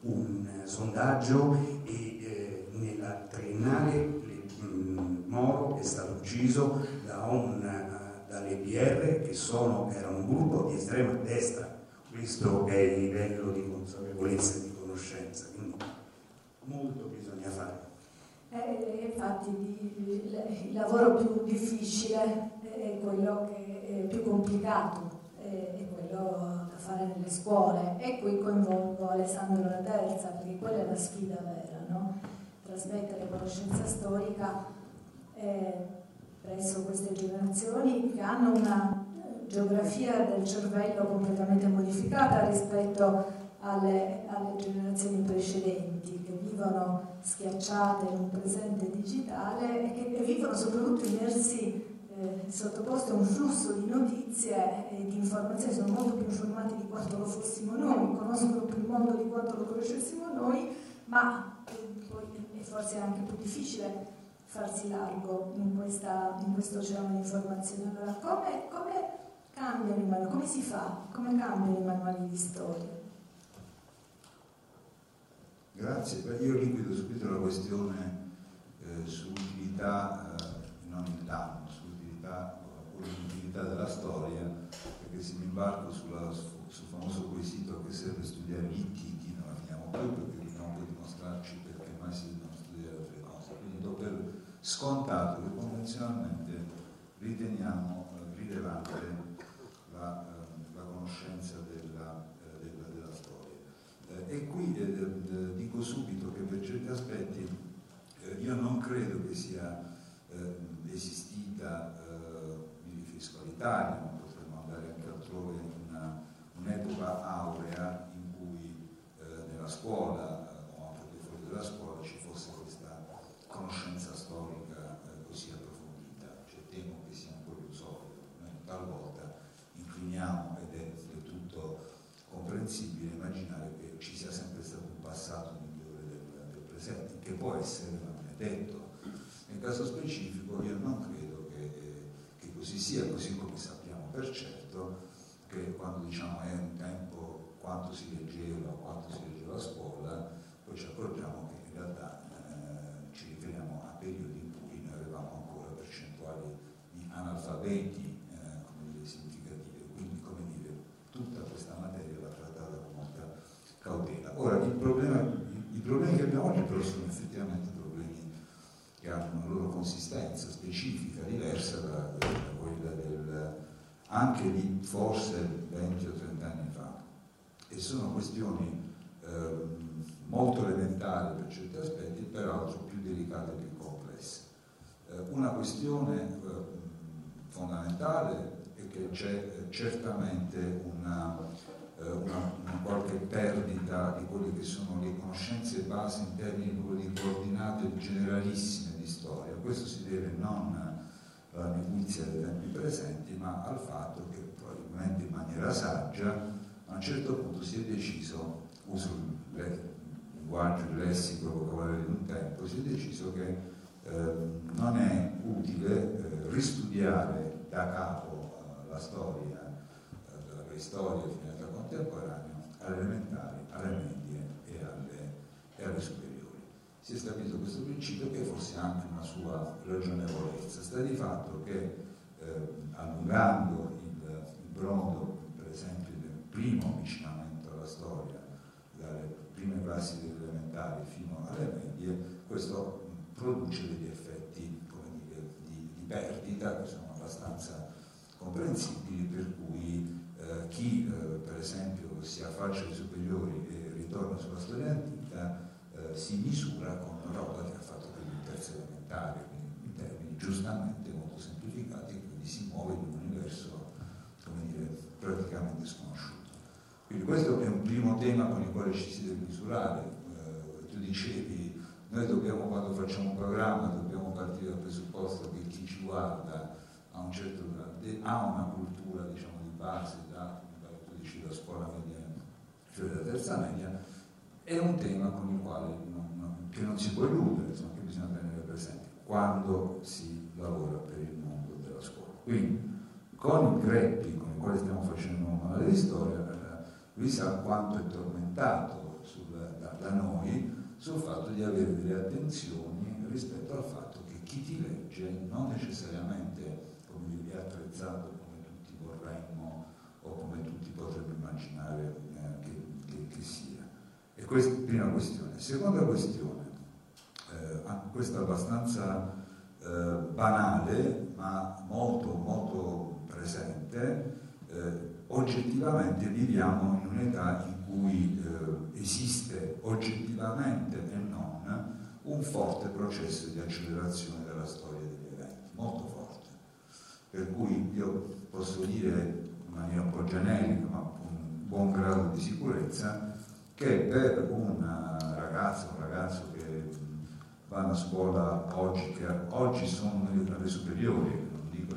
un sondaggio e eh, nella triennale Moro è stato ucciso da un, uh, dalle BR che sono, erano un gruppo di estrema destra. Questo è il livello di consapevolezza e di conoscenza, quindi molto bisogna fare. Eh, infatti il, lavoro più difficile è quello che è più complicato, è quello da fare nelle scuole e qui coinvolgo Alessandro La Terza perché quella è la sfida vera, no? trasmettere conoscenza storica presso queste generazioni che hanno una eh, geografia del cervello completamente modificata rispetto alle, alle generazioni precedenti che vivono schiacciate in un presente digitale e che vivono soprattutto immersi eh, a un flusso di notizie e di informazioni, sono molto più informati di quanto lo fossimo noi, conoscono più il mondo di quanto lo conoscessimo noi, ma eh, poi è forse anche più difficile farsi largo in, questa, in questo oceano di informazioni. Allora, come, come cambiano i manuali? Come si fa? Come cambiano i manuali di storia? Grazie, io liquido subito la questione eh, sull'utilità, eh, non il danno, sull'utilità o l'inutilità della storia, perché se mi imbarco sulla, sul famoso quesito che serve studiare gli antichi, non la finiamo più perché dobbiamo dimostrarci perché mai si devono studiare altre cose. Quindi do per scontato che convenzionalmente riteniamo eh, rilevante la, eh, la conoscenza della, eh, della, della storia. Eh, e qui dico subito che per certi aspetti io non credo che sia esistita, mi riferisco all'Italia, ma potremmo andare anche altrove, un'epoca aurea in cui nella scuola o anche fuori dalla scuola ci conoscenza storica eh, così approfondita, cioè temo che sia un po' illusorio, noi talvolta incliniamo ed è del tutto comprensibile immaginare che ci sia sempre stato un passato migliore del, del presente, che può essere, ma è detto. Nel caso specifico io non credo che, eh, che così sia, così come sappiamo per certo che quando diciamo è un tempo quanto si leggeva, quanto si leggeva a scuola, poi ci accorgiamo che in realtà periodi in cui noi avevamo ancora percentuali di analfabeti eh, significative, quindi come dire, tutta questa materia va trattata con molta cautela. Ora, problema, i, problemi che abbiamo oggi però sono effettivamente problemi che hanno una loro consistenza specifica, diversa da, da quella del, anche di forse 20 o 30 anni fa. E sono questioni eh, molto elementari per certi aspetti, peraltro più delicate più eh, una questione eh, fondamentale è che c'è eh, certamente una, una, una, qualche perdita di quelle che sono le conoscenze base in termini di coordinate generalissime di storia. Questo si deve non alla nequizia dei tempi presenti, ma al fatto che probabilmente in maniera saggia a un certo punto si è deciso, uso il linguaggio, il lessico, il vocabolario di un tempo, si è deciso che Ehm, non è utile eh, ristudiare da capo eh, la storia eh, dalla preistoria fino all'età contemporanea alle elementari, alle medie e alle, e alle, superiori. Si è stabilito questo principio che forse ha anche una sua ragionevolezza. Sta di fatto che eh, allungando il, il brodo, per esempio, del primo avvicinamento alla storia, dalle prime classi delle elementari fino alle medie, questo produce degli effetti dire, di, di, perdita che sono abbastanza comprensibili, per cui eh, chi eh, per esempio si affaccia ai superiori e ritorna sulla storia antica eh, si misura con una roba che ha fatto per il terzo elementare, quindi in termini giustamente molto semplificati, quindi si muove in un universo dire, praticamente sconosciuto. Quindi questo è un primo tema con il quale ci si deve misurare. Dicevi noi dobbiamo, quando facciamo un programma, dobbiamo partire dal presupposto che chi ci guarda ha un certo, ha una cultura diciamo, di base, da, tu dici, da scuola media, cioè da terza media, è un tema con il quale non, non, che non si può eludere, insomma, che bisogna tenere presente quando si lavora per il mondo della scuola. Quindi con i greppi con i quali stiamo facendo un di storia, eh, lui sa quanto è tormentato sul, da, da noi sul fatto di avere delle attenzioni rispetto al fatto che chi ti legge non necessariamente come dire, è attrezzato come tutti vorremmo o come tutti potrebbero immaginare eh, che, che, che, sia. E questa è la prima questione. Seconda questione, eh, questa abbastanza eh, banale ma molto molto presente, eh, oggettivamente viviamo in un'età in cui eh, esiste oggettivamente e non un forte processo di accelerazione della storia degli eventi, molto forte. Per cui io posso dire in maniera un po' generica, ma con un buon grado di sicurezza, che per un ragazzo, un ragazzo che vanno a scuola oggi, che oggi sono alle superiori, non dico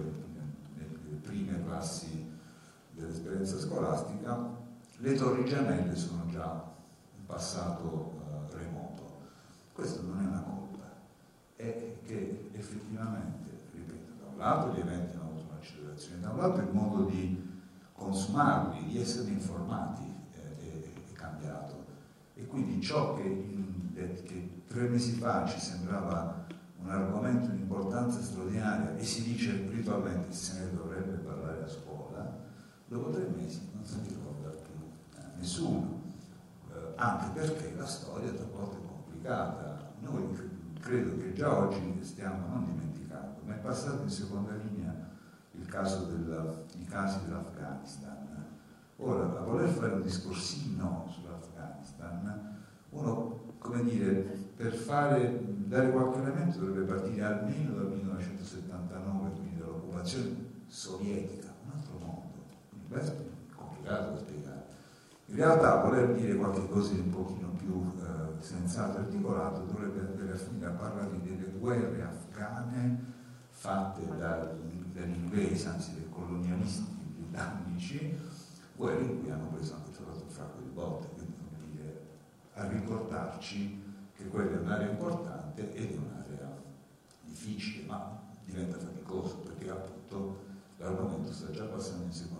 nelle prime classi dell'esperienza scolastica, le torri gemelle sono già un passato uh, remoto. Questo non è una colpa, è che effettivamente, ripeto, da un lato gli eventi hanno avuto un'accelerazione, da un lato il modo di consumarli, di essere informati eh, è, è, cambiato. E quindi ciò che, in, che tre mesi fa ci sembrava un argomento di importanza straordinaria e si dice ritualmente se ne dovrebbe parlare a scuola, dopo tre mesi non più eh, nessuno, eh, anche perché la storia è complicata. Noi credo che già oggi stiamo non dimenticando, ma è passato in seconda linea il caso del, i casi dell'Afghanistan. Ora, a voler fare un discorsino sull'Afghanistan, uno, come dire, per fare, dare qualche elemento dovrebbe partire almeno dal 1979, quindi dall'occupazione sovietica, un altro mondo. Questo è complicato da spiegare. In realtà voler dire qualche cosa di un pochino più eh, sensato e articolato dovrebbe andare finire a parlare delle guerre afghane fatte dagli inglesi, anzi dai colonialisti britannici, guerre in cui hanno preso anche trovato un fracco di botte, quindi come dire, a ricordarci che quella è un'area importante ed è un'area difficile, ma diventa faticoso perché appunto l'argomento sta già passando in seconda.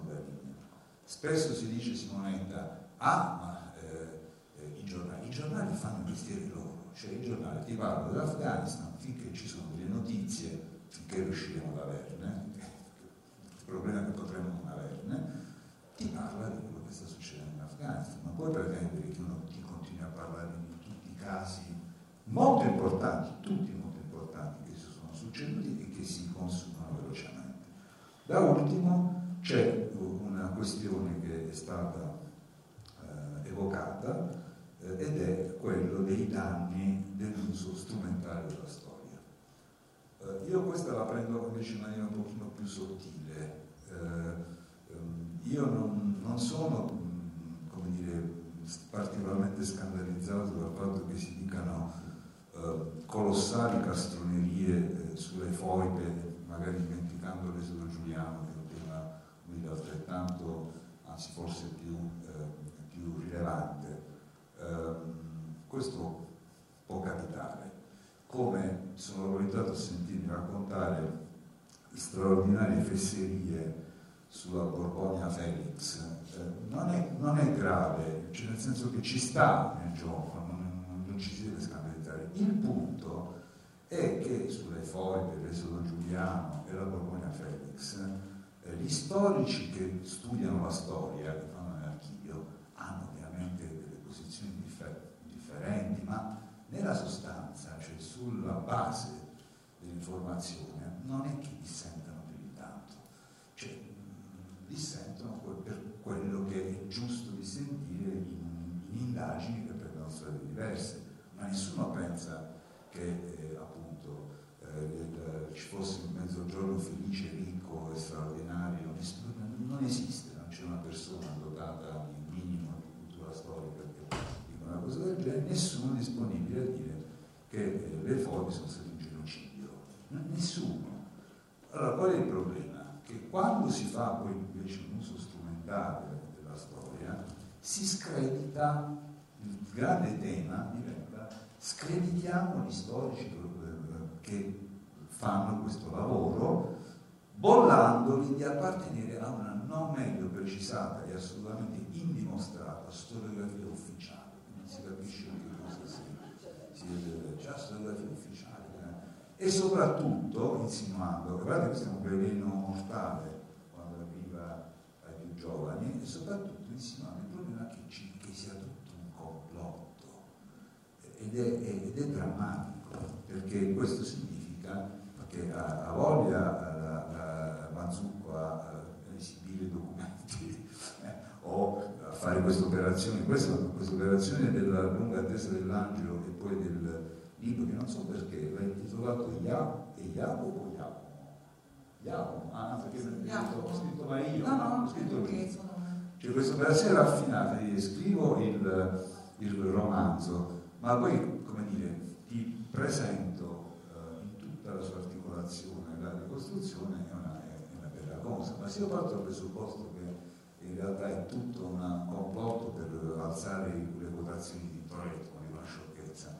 Spesso si dice Simonetta, ah, ma eh, eh, i, giornali, i giornali fanno il mestiere loro, cioè i giornali ti parlano dell'Afghanistan finché ci sono delle notizie, finché riusciremo ad averne, il problema è che potremmo non averne, ti parla di quello che sta succedendo in Afghanistan, non puoi pretendere che uno ti continui a parlare di tutti i casi molto importanti, tutti molto importanti che si sono succeduti e che si consumano velocemente. Da ultimo c'è una questione che è stata eh, evocata eh, ed è quello dei danni dell'uso strumentale della storia. Eh, io questa la prendo invece in maniera un pochino più sottile. Eh, ehm, io non, non sono, mm, come dire, particolarmente scandalizzato dal fatto che si dicano eh, colossali castronerie eh, sulle foibe, magari dimenticando l'esodo giuliano, quindi altrettanto, anzi forse più, eh, più rilevante. Ehm, questo può capitare. Come sono orientato a sentirmi raccontare straordinarie fesserie sulla Borgonia Felix, eh, non, è, non, è, grave, cioè nel senso che ci sta nel gioco, non, non ci si deve scandalizzare. Il punto è che sulle foglie dell'esodo giuliano e la Borgonia Felix, eh, gli storici che studiano la storia, che fanno nell'archivio, hanno ovviamente delle posizioni differ- differenti, ma nella sostanza, cioè sulla base dell'informazione, non è che dissentano più di tanto, cioè dissentono per quello che è giusto di sentire in, in indagini che prendono strade diverse, ma nessuno pensa che eh, appunto eh, ci fosse un mezzogiorno felice, ricco e straordinario, non esiste, non c'è una persona dotata di un minimo di cultura storica che dica una cosa del genere, nessuno è disponibile a dire che eh, le foglie sono state un genocidio, nessuno. Allora qual è il problema? che quando si fa poi invece un uso strumentale della storia, si scredita il grande tema diventa screditiamo gli storici che fanno questo lavoro bollandoli di appartenere a una non meglio precisata e assolutamente indimostrata storiografia ufficiale. Non si capisce che cosa si vede già storiografia ufficiale. Eh? E soprattutto insinuando, guardate questo è un veleno mortale quando arriva ai più giovani, e soprattutto insinuando il problema che, ci, che sia tutto un complotto. Ed è, ed è drammatico, perché questo significa che ha, ha voglia Manzucco a esibire i documenti eh, o a fare queste operazioni. Questa, questa operazione della lunga attesa dell'angelo e poi del libro, che non so perché, l'ha intitolato Ia, e Jacopo o Jacopo? Jacopo, ah, perché ho scritto ma io, no, no, ho scritto perché io. Cioè questa operazione raffinata di scrivo il, il romanzo, ma poi, come dire, ti presento eh, in tutta la sua articolazione, la ricostruzione è una, è una bella cosa, ma se io parto dal presupposto che in realtà è tutto un complotto per alzare le quotazioni di Toretto, di una sciocchezza,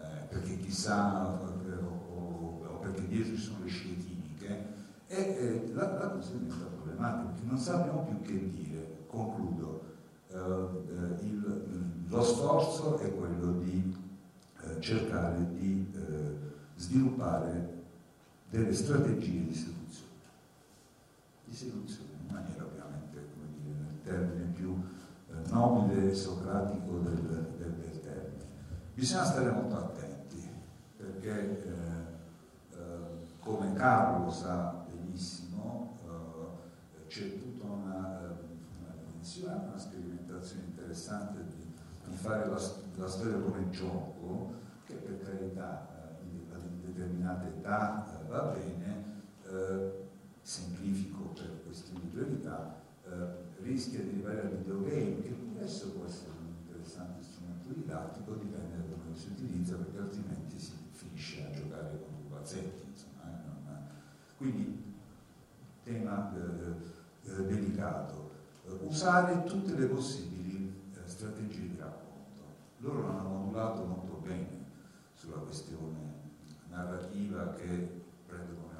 eh, perché chissà eh, o, o, perché dietro ci sono le scie chimiche, e eh, la, la cosa diventa problematica, perché non sappiamo più che dire. Concludo, eh, eh, il, lo sforzo è quello di eh, cercare di sviluppare delle strategie di seduzione, di seduzione in maniera ovviamente, come dire, nel termine più eh, nobile e socratico del, del, del, termine. Bisogna stare molto attenti perché, eh, eh, come Carlo sa benissimo, eh, c'è tutta una, una dimensione, una sperimentazione interessante di, di fare la, la storia come gioco, che per carità determinata età eh, va bene, eh, semplifico per questioni di priorità, eh, rischia di arrivare al videogame, che adesso può essere un interessante strumento didattico, dipende da come si utilizza, perché altrimenti si finisce a giocare con pupazzetti. Insomma, eh, non, quindi, tema eh, eh, delicato. usare tutte le possibili strategie di racconto. Loro l'hanno modulato molto bene sulla questione narrativa che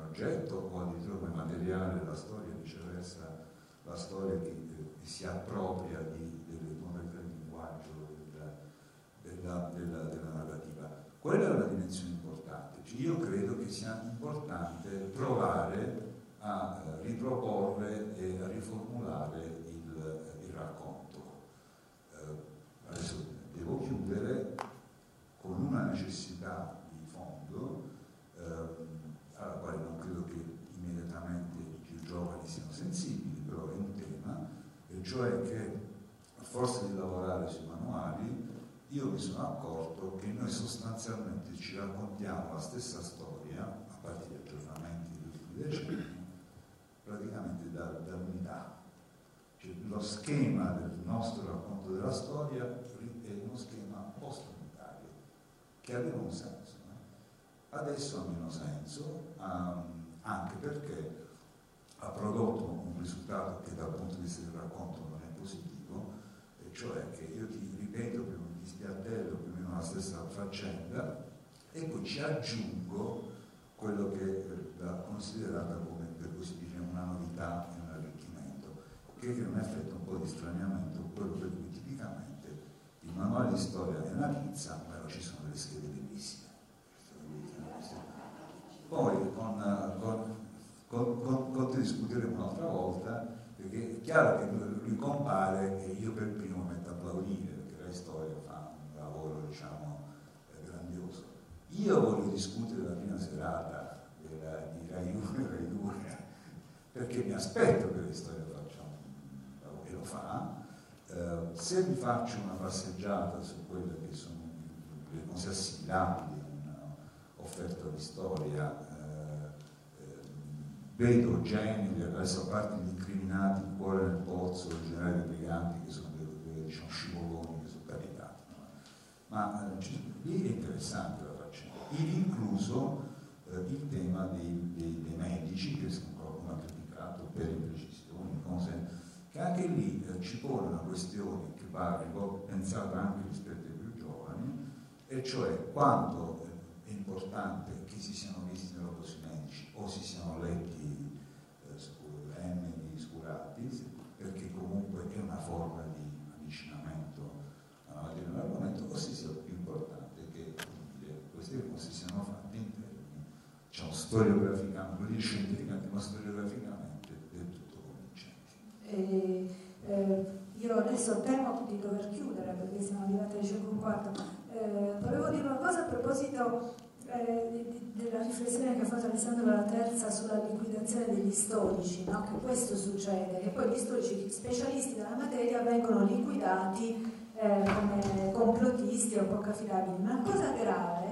oggetto o addirittura come materiale la storia, viceversa la storia che, eh, si appropria di, modalità di linguaggio della, della, della, della, narrativa. Quella è una dimensione importante. Cioè io credo che sia importante provare a eh, riproporre e a riformulare il, il racconto. Eh, adesso devo chiudere con una necessità eh, alla quale non credo che immediatamente i più giovani siano sensibili, però è un tema, e cioè che a forza di lavorare sui manuali io mi sono accorto che noi sostanzialmente ci raccontiamo la stessa storia, a partire da aggiornamenti degli ultimi decenni, praticamente da, dall'unità. Cioè, lo schema del nostro racconto della storia è uno schema post-unitario, che aveva un senso adesso ha meno senso, um, anche perché ha prodotto un risultato che dal punto di vista del racconto non è positivo, e cioè che io ti ripeto, più ti spiattello più o meno la stessa faccenda, e poi ci aggiungo quello che va considerata come, per così dire, una novità e un arricchimento, che è un effetto un po' di straniamento, quello per cui tipicamente il manuale di storia è una pizza, però ci sono delle schede bellissime. Poi con, con, con, con, con te discuteremo un'altra volta, perché è chiaro che lui, compare e io per primo metto a applaudire, perché la storia fa un lavoro, diciamo, eh, grandioso. Io voglio discutere la prima serata della, di Rai 1 e Rai 2, perché mi aspetto che la storia faccia un lavoro, e lo fa. Uh, se vi faccio una passeggiata su quelle che sono le cose assimilabili offerta di storia, eh, eh, vedo generi, adesso a parte gli incriminati, il cuore nel pozzo, il generale dei briganti che sono dei, diciamo, scivoloni che sono capitati, no? ma eh, lì è interessante la faccenda, ivi incluso eh, il tema dei, dei, dei medici che qualcuno ha criticato anche lì eh, ci pone una questione che va pensata anche rispetto ai più giovani, e cioè quanto è importante che si siano visti neurotosimedici o si siano letti eh, M di scurati, perché comunque è una forma di avvicinamento alla materia dell'argomento, o si sia più importante che queste cose siano fatte in termini, diciamo, storiograficamente, non scientificamente, ma storiograficamente del tutto convincenti. Eh, eh, io adesso temo di dover chiudere perché siamo arrivati alle 5 quarto. Eh, volevo dire una cosa a proposito eh, della riflessione che ha fatto Alessandro la Terza sulla liquidazione degli storici, no? che questo succede, che poi gli storici specialisti della materia vengono liquidati eh, come complottisti o poco affidabili. Ma la cosa grave è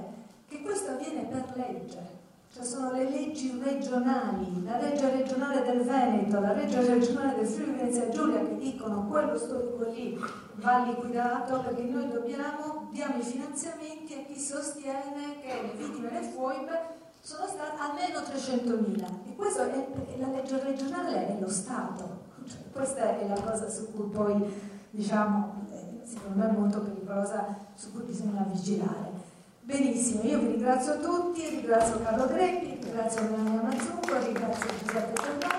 che questo avviene per legge. Cioè sono le leggi regionali, la legge regionale del Veneto, la legge regionale del Friuli Venezia Giulia che dicono quello storico lì va liquidato perché noi dobbiamo, diamo i finanziamenti a chi sostiene che le vittime del FOIB sono state almeno 300.000 e questa è, la legge regionale è lo Stato. Cioè, questa è la cosa su cui poi, diciamo, eh, secondo me è molto pericolosa, su cui bisogna vigilare. Benissimo, io vi ringrazio tutti, ringrazio Carlo Greppi, ringrazio Melania Mazzucco, ringrazio Giuseppe Latella.